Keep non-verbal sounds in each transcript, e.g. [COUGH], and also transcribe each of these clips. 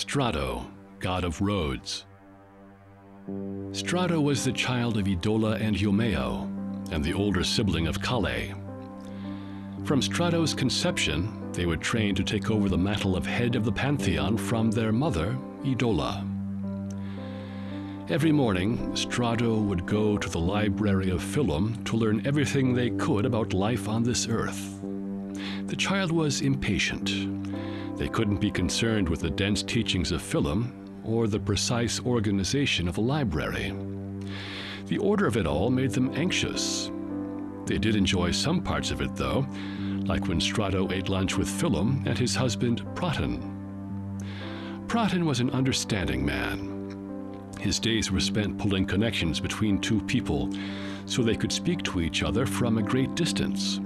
Strato, god of roads. Strato was the child of Idola and Eumeo, and the older sibling of Kale. From Strato's conception, they were trained to take over the mantle of head of the pantheon from their mother, Idola. Every morning, Strato would go to the library of Philum to learn everything they could about life on this earth. The child was impatient. They couldn't be concerned with the dense teachings of Philum or the precise organization of a library. The order of it all made them anxious. They did enjoy some parts of it, though, like when Strato ate lunch with Philum and his husband, Proton. Proton was an understanding man. His days were spent pulling connections between two people so they could speak to each other from a great distance.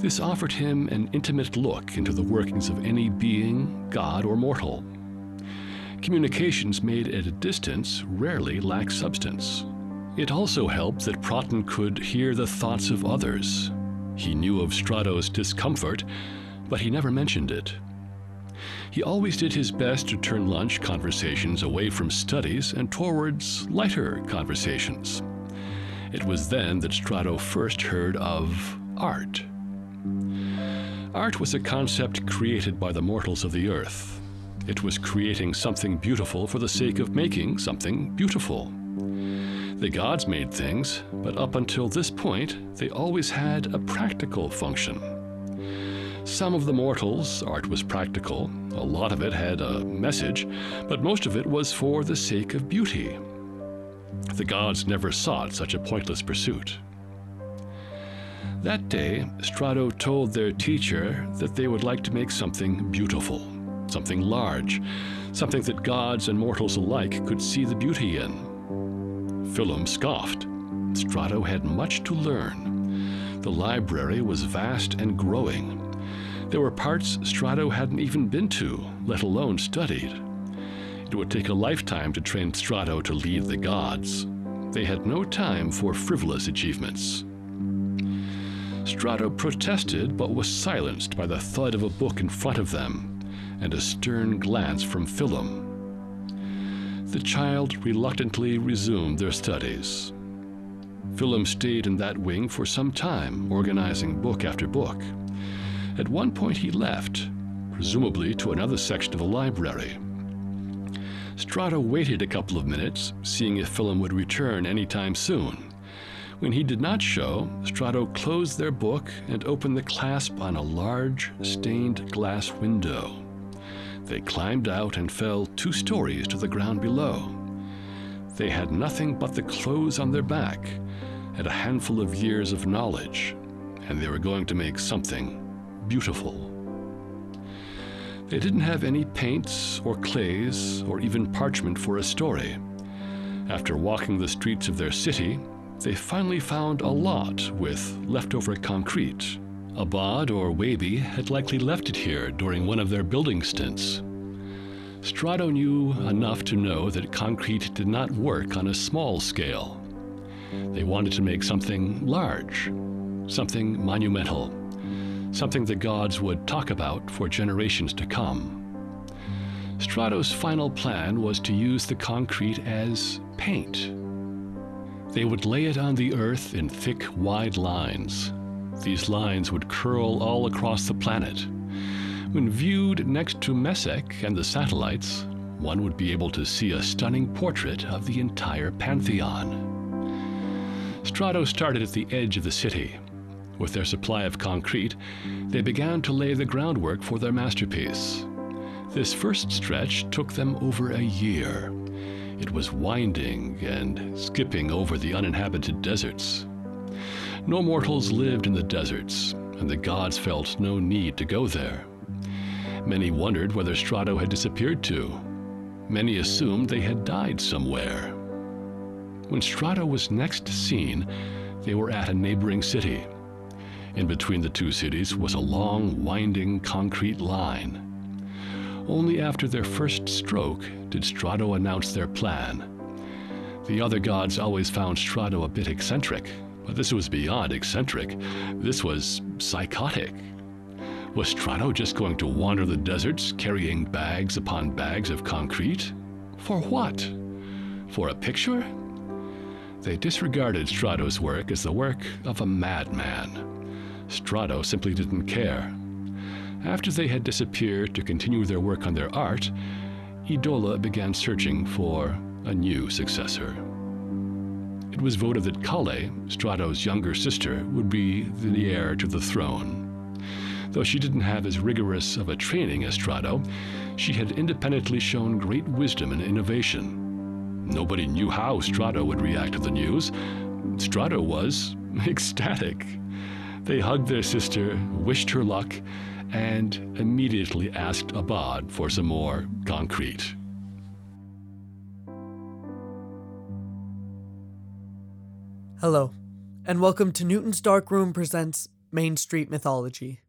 This offered him an intimate look into the workings of any being, god, or mortal. Communications made at a distance rarely lack substance. It also helped that Proton could hear the thoughts of others. He knew of Strato's discomfort, but he never mentioned it. He always did his best to turn lunch conversations away from studies and towards lighter conversations. It was then that Strato first heard of art. Art was a concept created by the mortals of the earth. It was creating something beautiful for the sake of making something beautiful. The gods made things, but up until this point, they always had a practical function. Some of the mortals' art was practical, a lot of it had a message, but most of it was for the sake of beauty. The gods never sought such a pointless pursuit. That day, Strato told their teacher that they would like to make something beautiful, something large, something that gods and mortals alike could see the beauty in. Philum scoffed. Strato had much to learn. The library was vast and growing. There were parts Strato hadn't even been to, let alone studied. It would take a lifetime to train Strato to lead the gods. They had no time for frivolous achievements. Strato protested but was silenced by the thud of a book in front of them and a stern glance from Philum. The child reluctantly resumed their studies. Philum stayed in that wing for some time, organizing book after book. At one point, he left, presumably to another section of the library. Strato waited a couple of minutes, seeing if Philum would return any time soon. When he did not show, Strato closed their book and opened the clasp on a large, stained glass window. They climbed out and fell two stories to the ground below. They had nothing but the clothes on their back and a handful of years of knowledge, and they were going to make something beautiful. They didn't have any paints or clays or even parchment for a story. After walking the streets of their city, they finally found a lot with leftover concrete. Abad or Wabi had likely left it here during one of their building stints. Strato knew enough to know that concrete did not work on a small scale. They wanted to make something large, something monumental, something the gods would talk about for generations to come. Strato's final plan was to use the concrete as paint. They would lay it on the earth in thick, wide lines. These lines would curl all across the planet. When viewed next to Messick and the satellites, one would be able to see a stunning portrait of the entire pantheon. Strato started at the edge of the city. With their supply of concrete, they began to lay the groundwork for their masterpiece. This first stretch took them over a year. It was winding and skipping over the uninhabited deserts. No mortals lived in the deserts, and the gods felt no need to go there. Many wondered whether Strato had disappeared to. Many assumed they had died somewhere. When Strato was next seen, they were at a neighboring city. In between the two cities was a long, winding concrete line. Only after their first stroke did Strato announce their plan. The other gods always found Strato a bit eccentric, but this was beyond eccentric. This was psychotic. Was Strato just going to wander the deserts carrying bags upon bags of concrete? For what? For a picture? They disregarded Strato's work as the work of a madman. Strato simply didn't care. After they had disappeared to continue their work on their art, Idola began searching for a new successor. It was voted that Kale, Strato's younger sister, would be the heir to the throne. Though she didn't have as rigorous of a training as Strato, she had independently shown great wisdom and innovation. Nobody knew how Strato would react to the news. Strato was [LAUGHS] ecstatic. They hugged their sister, wished her luck, and immediately asked Abad for some more concrete. Hello, and welcome to Newton's Dark Room presents Main Street Mythology.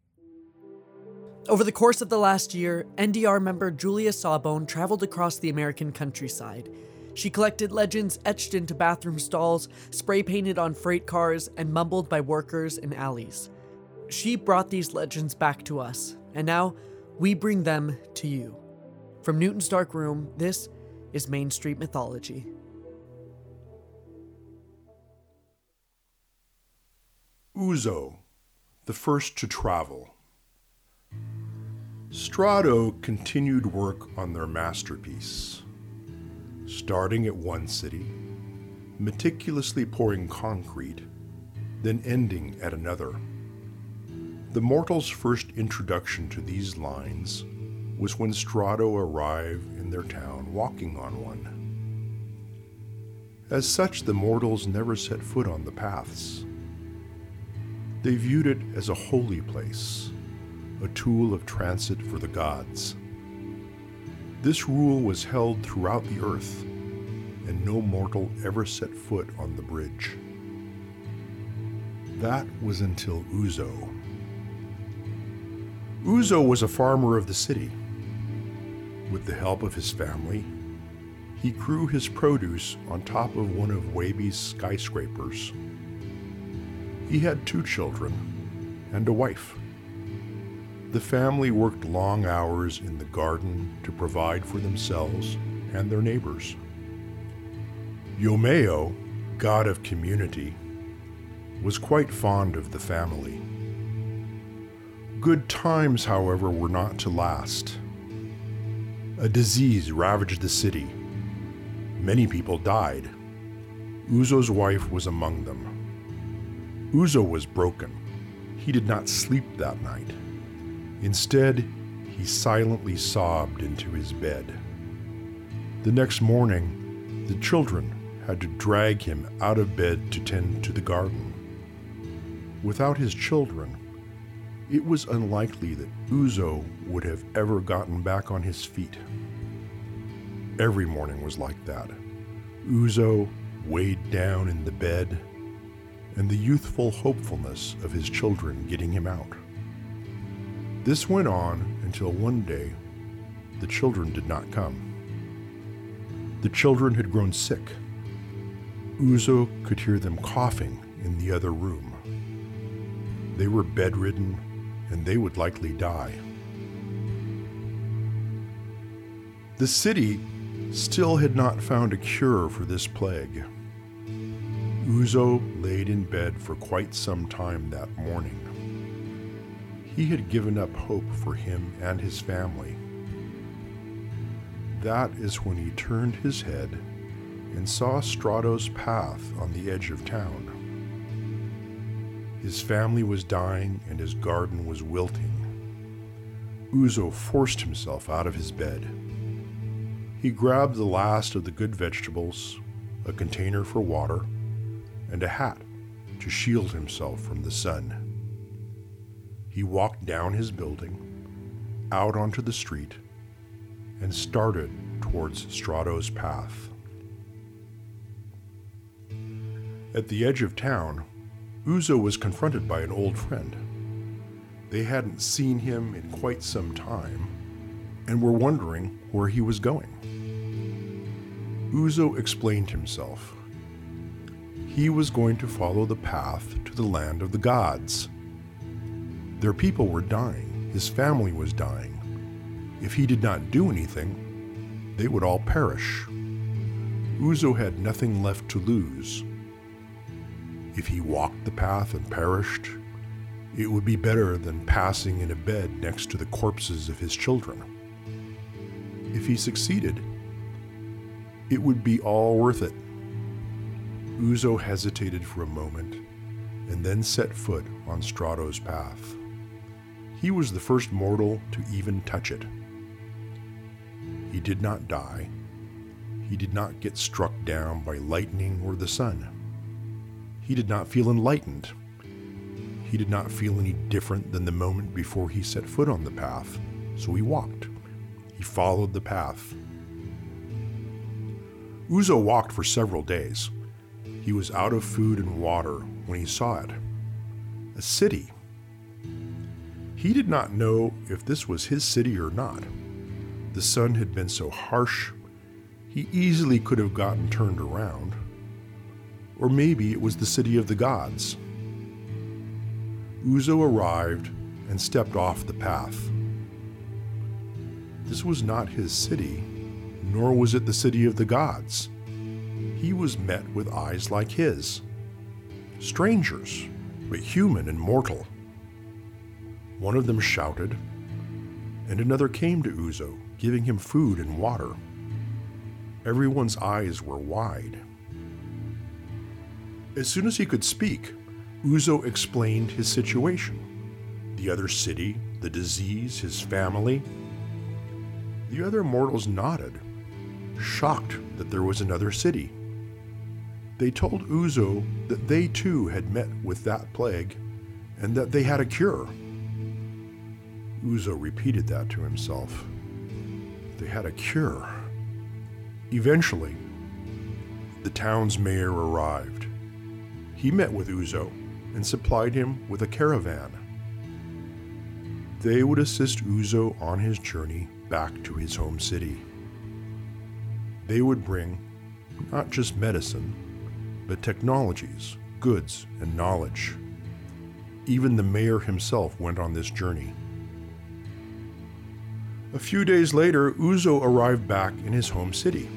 Over the course of the last year, NDR member Julia Sawbone traveled across the American countryside. She collected legends etched into bathroom stalls, spray painted on freight cars, and mumbled by workers in alleys. She brought these legends back to us, and now we bring them to you. From Newton's Dark Room, this is Main Street Mythology. Uzo, the first to travel. Strato continued work on their masterpiece, starting at one city, meticulously pouring concrete, then ending at another. The mortal's first introduction to these lines was when Strato arrived in their town walking on one. As such, the mortals never set foot on the paths. They viewed it as a holy place, a tool of transit for the gods. This rule was held throughout the earth, and no mortal ever set foot on the bridge. That was until Uzo. Uzo was a farmer of the city. With the help of his family, he grew his produce on top of one of Wabi's skyscrapers. He had two children and a wife. The family worked long hours in the garden to provide for themselves and their neighbors. Yomeo, god of community, was quite fond of the family. Good times, however, were not to last. A disease ravaged the city. Many people died. Uzo's wife was among them. Uzo was broken. He did not sleep that night. Instead, he silently sobbed into his bed. The next morning, the children had to drag him out of bed to tend to the garden. Without his children, it was unlikely that Uzo would have ever gotten back on his feet. Every morning was like that. Uzo weighed down in the bed, and the youthful hopefulness of his children getting him out. This went on until one day the children did not come. The children had grown sick. Uzo could hear them coughing in the other room. They were bedridden and they would likely die. The city still had not found a cure for this plague. Uzo laid in bed for quite some time that morning. He had given up hope for him and his family. That is when he turned his head and saw Strato's path on the edge of town. His family was dying and his garden was wilting. Uzo forced himself out of his bed. He grabbed the last of the good vegetables, a container for water, and a hat to shield himself from the sun. He walked down his building, out onto the street, and started towards Strato's path. At the edge of town, Uzo was confronted by an old friend. They hadn't seen him in quite some time and were wondering where he was going. Uzo explained himself. He was going to follow the path to the land of the gods. Their people were dying, his family was dying. If he did not do anything, they would all perish. Uzo had nothing left to lose. If he walked the path and perished, it would be better than passing in a bed next to the corpses of his children. If he succeeded, it would be all worth it. Uzo hesitated for a moment and then set foot on Strato's path. He was the first mortal to even touch it. He did not die. He did not get struck down by lightning or the sun. He did not feel enlightened. He did not feel any different than the moment before he set foot on the path, so he walked. He followed the path. Uzo walked for several days. He was out of food and water when he saw it a city. He did not know if this was his city or not. The sun had been so harsh, he easily could have gotten turned around. Or maybe it was the city of the gods. Uzo arrived and stepped off the path. This was not his city, nor was it the city of the gods. He was met with eyes like his. Strangers, but human and mortal. One of them shouted, and another came to Uzo, giving him food and water. Everyone's eyes were wide. As soon as he could speak, Uzo explained his situation the other city, the disease, his family. The other mortals nodded, shocked that there was another city. They told Uzo that they too had met with that plague and that they had a cure. Uzo repeated that to himself. They had a cure. Eventually, the town's mayor arrived. He met with Uzo and supplied him with a caravan. They would assist Uzo on his journey back to his home city. They would bring not just medicine, but technologies, goods, and knowledge. Even the mayor himself went on this journey. A few days later, Uzo arrived back in his home city.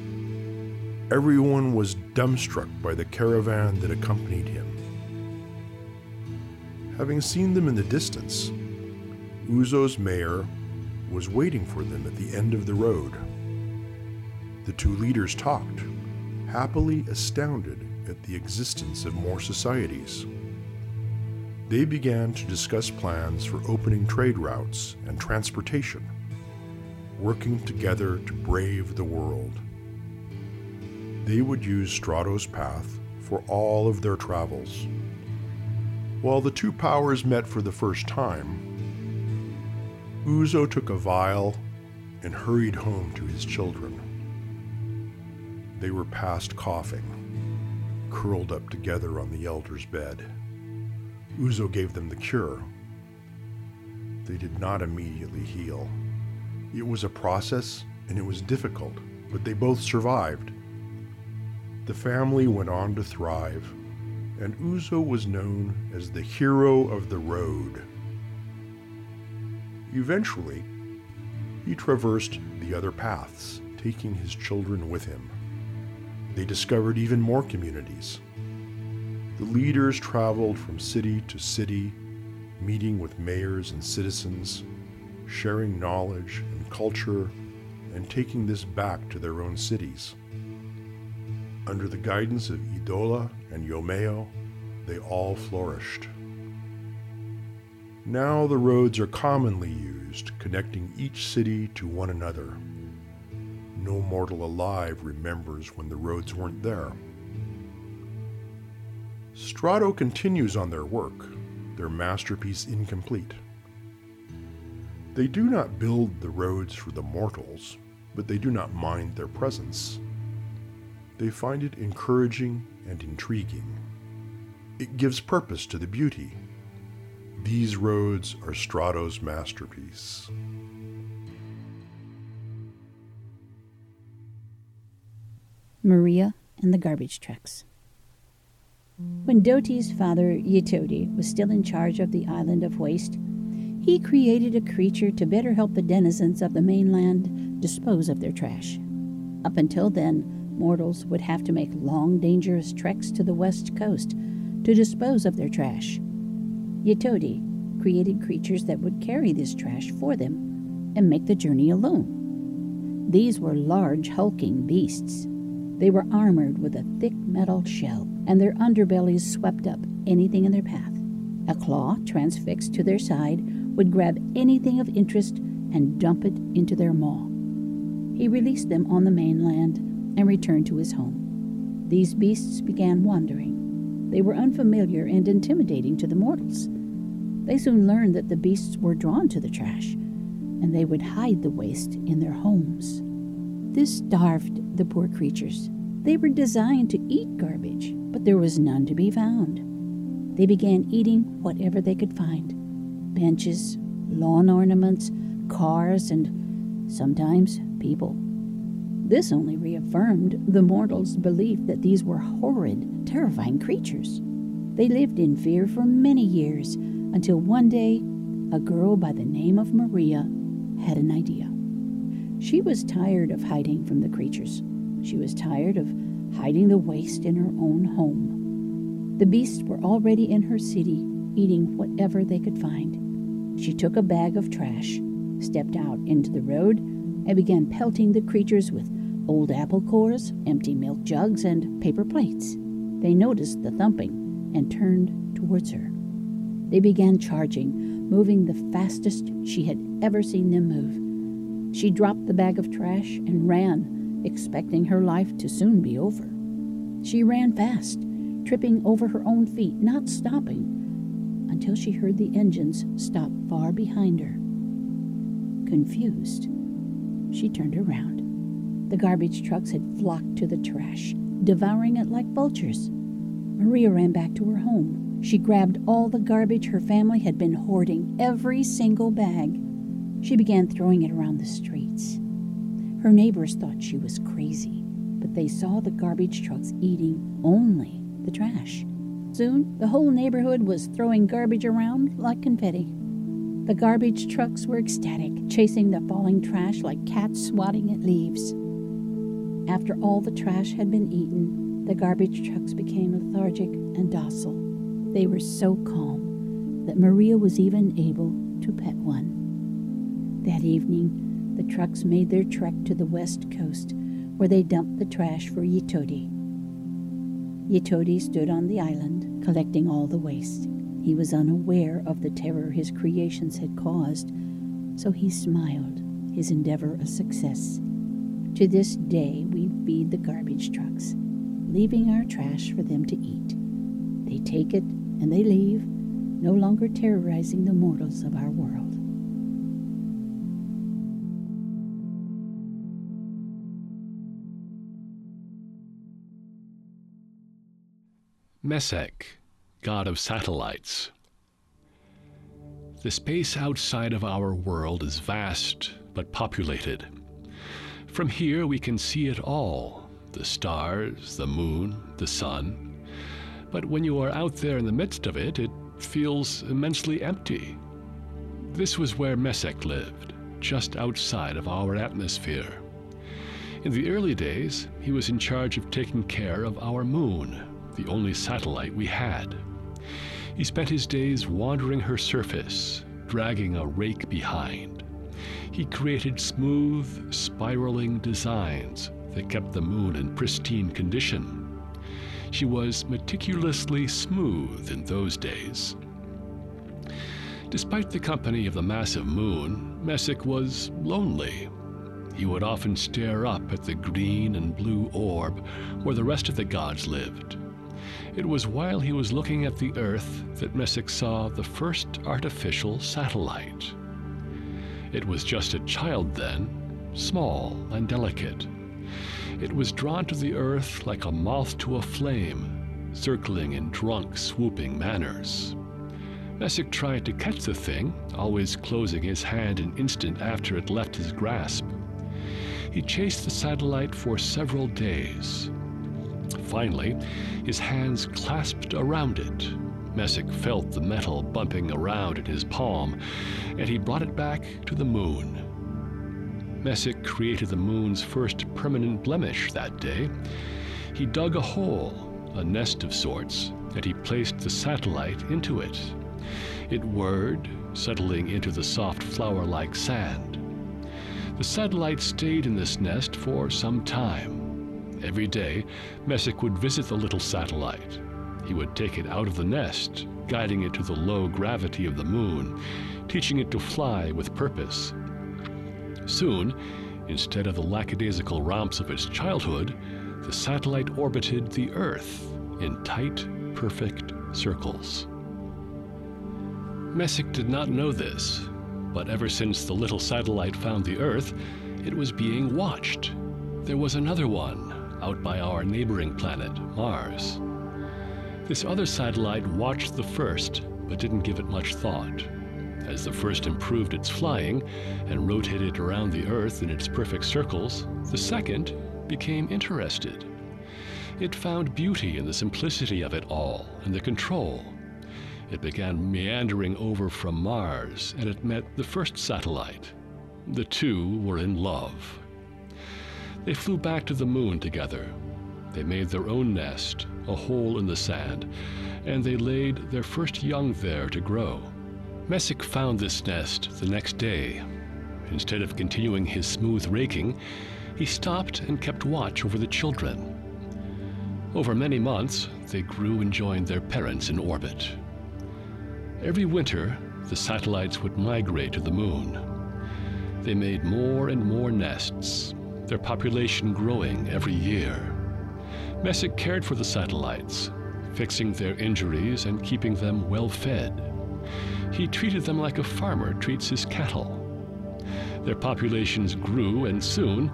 Everyone was dumbstruck by the caravan that accompanied him. Having seen them in the distance, Uzo's mayor was waiting for them at the end of the road. The two leaders talked, happily astounded at the existence of more societies. They began to discuss plans for opening trade routes and transportation, working together to brave the world. They would use Strato's path for all of their travels. While the two powers met for the first time, Uzo took a vial and hurried home to his children. They were past coughing, curled up together on the elder's bed. Uzo gave them the cure. They did not immediately heal. It was a process and it was difficult, but they both survived. The family went on to thrive, and Uzo was known as the hero of the road. Eventually, he traversed the other paths, taking his children with him. They discovered even more communities. The leaders traveled from city to city, meeting with mayors and citizens, sharing knowledge and culture, and taking this back to their own cities. Under the guidance of Idola and Yomeo, they all flourished. Now the roads are commonly used, connecting each city to one another. No mortal alive remembers when the roads weren't there. Strato continues on their work, their masterpiece incomplete. They do not build the roads for the mortals, but they do not mind their presence. They find it encouraging and intriguing. It gives purpose to the beauty. These roads are Strato's masterpiece. Maria and the Garbage Trucks. When Doti's father, Yitodi, was still in charge of the island of Waste, he created a creature to better help the denizens of the mainland dispose of their trash. Up until then, mortals would have to make long, dangerous treks to the west coast to dispose of their trash. Yetodi created creatures that would carry this trash for them and make the journey alone. These were large, hulking beasts. They were armored with a thick metal shell, and their underbellies swept up anything in their path. A claw transfixed to their side would grab anything of interest and dump it into their maw. He released them on the mainland and returned to his home. These beasts began wandering. They were unfamiliar and intimidating to the mortals. They soon learned that the beasts were drawn to the trash, and they would hide the waste in their homes. This starved the poor creatures. They were designed to eat garbage, but there was none to be found. They began eating whatever they could find benches, lawn ornaments, cars, and sometimes people. This only reaffirmed the mortals' belief that these were horrid, terrifying creatures. They lived in fear for many years until one day a girl by the name of Maria had an idea. She was tired of hiding from the creatures. She was tired of hiding the waste in her own home. The beasts were already in her city, eating whatever they could find. She took a bag of trash, stepped out into the road, and began pelting the creatures with old apple cores, empty milk jugs, and paper plates. They noticed the thumping and turned towards her. They began charging, moving the fastest she had ever seen them move. She dropped the bag of trash and ran, expecting her life to soon be over. She ran fast, tripping over her own feet, not stopping, until she heard the engines stop far behind her. Confused, she turned around. The garbage trucks had flocked to the trash, devouring it like vultures. Maria ran back to her home. She grabbed all the garbage her family had been hoarding, every single bag. She began throwing it around the streets. Her neighbors thought she was crazy, but they saw the garbage trucks eating only the trash. Soon, the whole neighborhood was throwing garbage around like confetti. The garbage trucks were ecstatic, chasing the falling trash like cats swatting at leaves. After all the trash had been eaten, the garbage trucks became lethargic and docile. They were so calm that Maria was even able to pet one. That evening, the trucks made their trek to the west coast, where they dumped the trash for Yitodi. Yitodi stood on the island, collecting all the waste. He was unaware of the terror his creations had caused, so he smiled, his endeavor a success. To this day, we feed the garbage trucks, leaving our trash for them to eat. They take it and they leave, no longer terrorizing the mortals of our world. Meshek, god of satellites. The space outside of our world is vast but populated. From here we can see it all the stars, the moon, the sun. But when you are out there in the midst of it, it feels immensely empty. This was where Meshek lived, just outside of our atmosphere. In the early days, he was in charge of taking care of our moon, the only satellite we had. He spent his days wandering her surface, dragging a rake behind. He created smooth, spiraling designs that kept the moon in pristine condition. She was meticulously smooth in those days. Despite the company of the massive moon, Meshek was lonely. He would often stare up at the green and blue orb where the rest of the gods lived. It was while he was looking at the Earth that Meshek saw the first artificial satellite. It was just a child then, small and delicate. It was drawn to the earth like a moth to a flame, circling in drunk, swooping manners. Meshek tried to catch the thing, always closing his hand an instant after it left his grasp. He chased the satellite for several days. Finally, his hands clasped around it, Messick felt the metal bumping around in his palm, and he brought it back to the moon. Messick created the moon's first permanent blemish that day. He dug a hole, a nest of sorts, and he placed the satellite into it. It whirred, settling into the soft flour like sand. The satellite stayed in this nest for some time. Every day, Messick would visit the little satellite. He would take it out of the nest, guiding it to the low gravity of the moon, teaching it to fly with purpose. Soon, instead of the lackadaisical romps of its childhood, the satellite orbited the Earth in tight, perfect circles. Messick did not know this, but ever since the little satellite found the Earth, it was being watched. There was another one out by our neighboring planet, Mars. This other satellite watched the first, but didn't give it much thought. As the first improved its flying and rotated around the Earth in its perfect circles, the second became interested. It found beauty in the simplicity of it all and the control. It began meandering over from Mars, and it met the first satellite. The two were in love. They flew back to the moon together. They made their own nest, a hole in the sand, and they laid their first young there to grow. Messick found this nest the next day. Instead of continuing his smooth raking, he stopped and kept watch over the children. Over many months, they grew and joined their parents in orbit. Every winter, the satellites would migrate to the moon. They made more and more nests, their population growing every year. Messick cared for the satellites, fixing their injuries and keeping them well fed. He treated them like a farmer treats his cattle. Their populations grew, and soon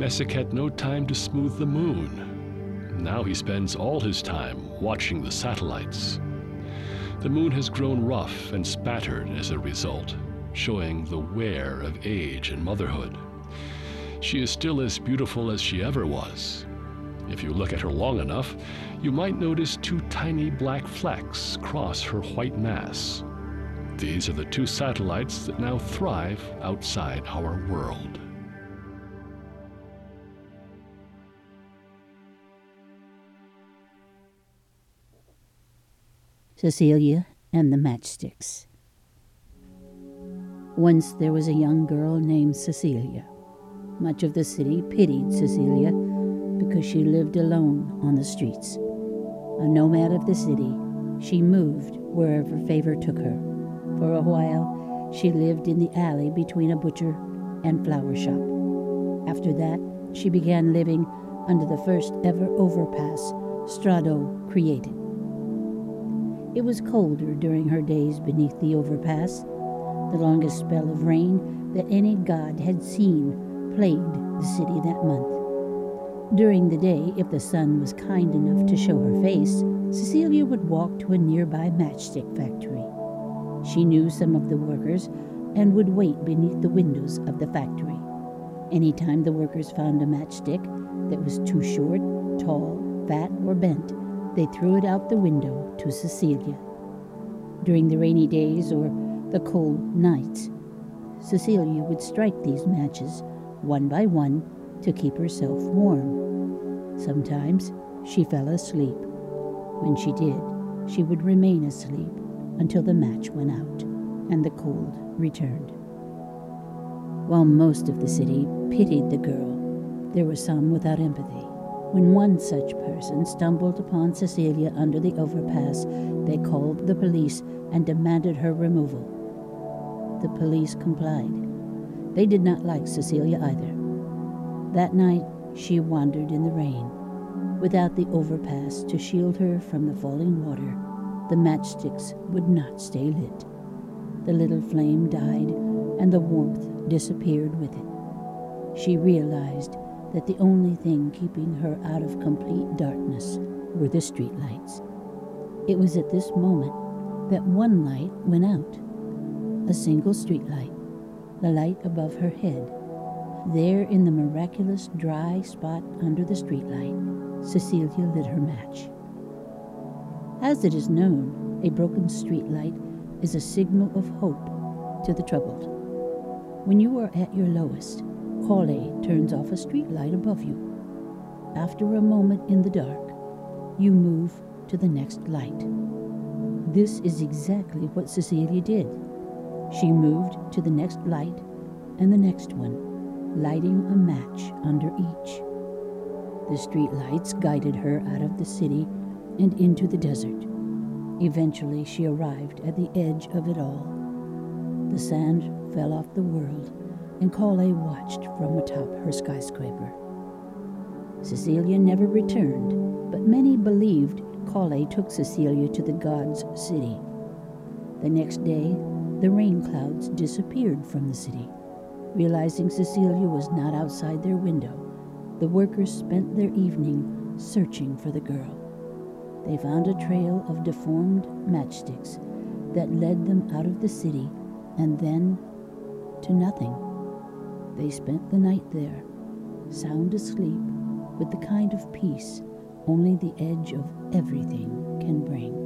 Messick had no time to smooth the moon. Now he spends all his time watching the satellites. The moon has grown rough and spattered as a result, showing the wear of age and motherhood. She is still as beautiful as she ever was. If you look at her long enough, you might notice two tiny black flecks cross her white mass. These are the two satellites that now thrive outside our world. Cecilia and the Matchsticks. Once there was a young girl named Cecilia. Much of the city pitied Cecilia because she lived alone on the streets. A nomad of the city, she moved wherever favor took her. For a while, she lived in the alley between a butcher and flower shop. After that, she began living under the first ever overpass Strato created. It was colder during her days beneath the overpass. The longest spell of rain that any god had seen plagued the city that month. During the day, if the sun was kind enough to show her face, Cecilia would walk to a nearby matchstick factory. She knew some of the workers and would wait beneath the windows of the factory. Anytime the workers found a matchstick that was too short, tall, fat, or bent, they threw it out the window to Cecilia. During the rainy days or the cold nights, Cecilia would strike these matches one by one to keep herself warm. Sometimes she fell asleep. When she did, she would remain asleep until the match went out and the cold returned. While most of the city pitied the girl, there were some without empathy. When one such person stumbled upon Cecilia under the overpass, they called the police and demanded her removal. The police complied. They did not like Cecilia either. That night, she wandered in the rain. Without the overpass to shield her from the falling water, the matchsticks would not stay lit. The little flame died, and the warmth disappeared with it. She realized that the only thing keeping her out of complete darkness were the streetlights. It was at this moment that one light went out a single streetlight, the light above her head. There, in the miraculous dry spot under the streetlight, Cecilia lit her match. As it is known, A broken street light is a signal of hope to the troubled. When you are at your lowest, Kale turns off a street light above you. After a moment in the dark, you move to the next light. This is exactly what Cecilia did. She moved to the next light and the next one, lighting a match under each. The street lights guided her out of the city and into the desert. Eventually, she arrived at the edge of it all. The sand fell off the world, and Kale watched from atop her skyscraper. Cecilia never returned, but many believed Kale took Cecilia to the god's city. The next day, the rain clouds disappeared from the city. Realizing Cecilia was not outside their window, the workers spent their evening searching for the girl. They found a trail of deformed matchsticks that led them out of the city and then to nothing. They spent the night there, sound asleep, with the kind of peace only the edge of everything can bring.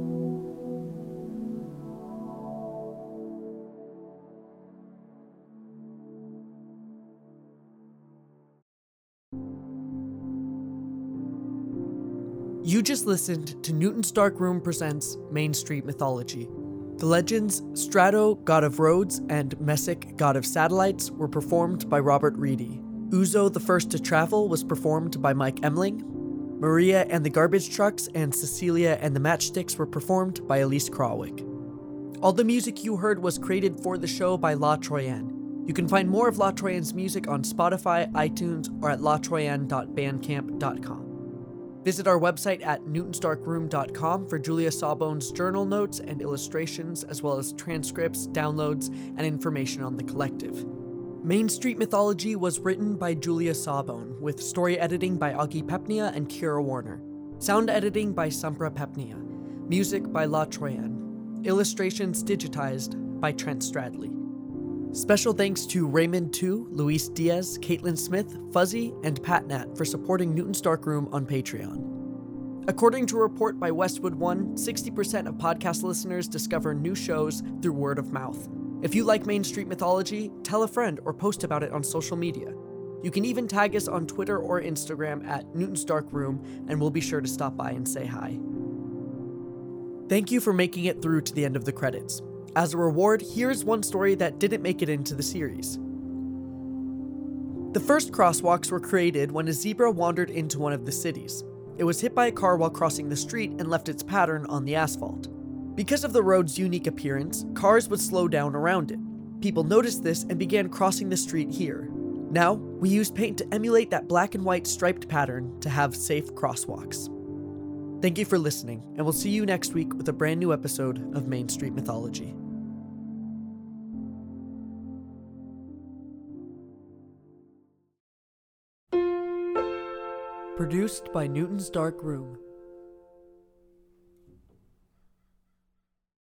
You just listened to Newton's Dark Room Presents Main Street Mythology. The legends Strato, god of roads, and Messick, god of satellites, were performed by Robert Reedy. Uzo, the first to travel, was performed by Mike Emling. Maria and the garbage trucks and Cecilia and the matchsticks were performed by Elise Krawick. All the music you heard was created for the show by La Troyenne. You can find more of La Troyenne's music on Spotify, iTunes, or at latroyenne.bandcamp.com. Visit our website at newtonsdarkroom.com for Julia Sawbone's journal notes and illustrations, as well as transcripts, downloads, and information on the collective. Main Street Mythology was written by Julia Sawbone, with story editing by Augie Pepnia and Kira Warner. Sound editing by Sampra Pepnia. Music by La Troyenne. Illustrations digitized by Trent Stradley. Special thanks to Raymond Tu, Luis Diaz, Caitlin Smith, Fuzzy, and PatNat for supporting Newton's Dark Room on Patreon. According to a report by Westwood One, 60% of podcast listeners discover new shows through word of mouth. If you like Main Street mythology, tell a friend or post about it on social media. You can even tag us on Twitter or Instagram at Newton's Dark Room, and we'll be sure to stop by and say hi. Thank you for making it through to the end of the credits. As a reward, here's one story that didn't make it into the series. The first crosswalks were created when a zebra wandered into one of the cities. It was hit by a car while crossing the street and left its pattern on the asphalt. Because of the road's unique appearance, cars would slow down around it. People noticed this and began crossing the street here. Now, we use paint to emulate that black and white striped pattern to have safe crosswalks. Thank you for listening, and we'll see you next week with a brand new episode of Main Street Mythology. Produced by Newton's Dark Room.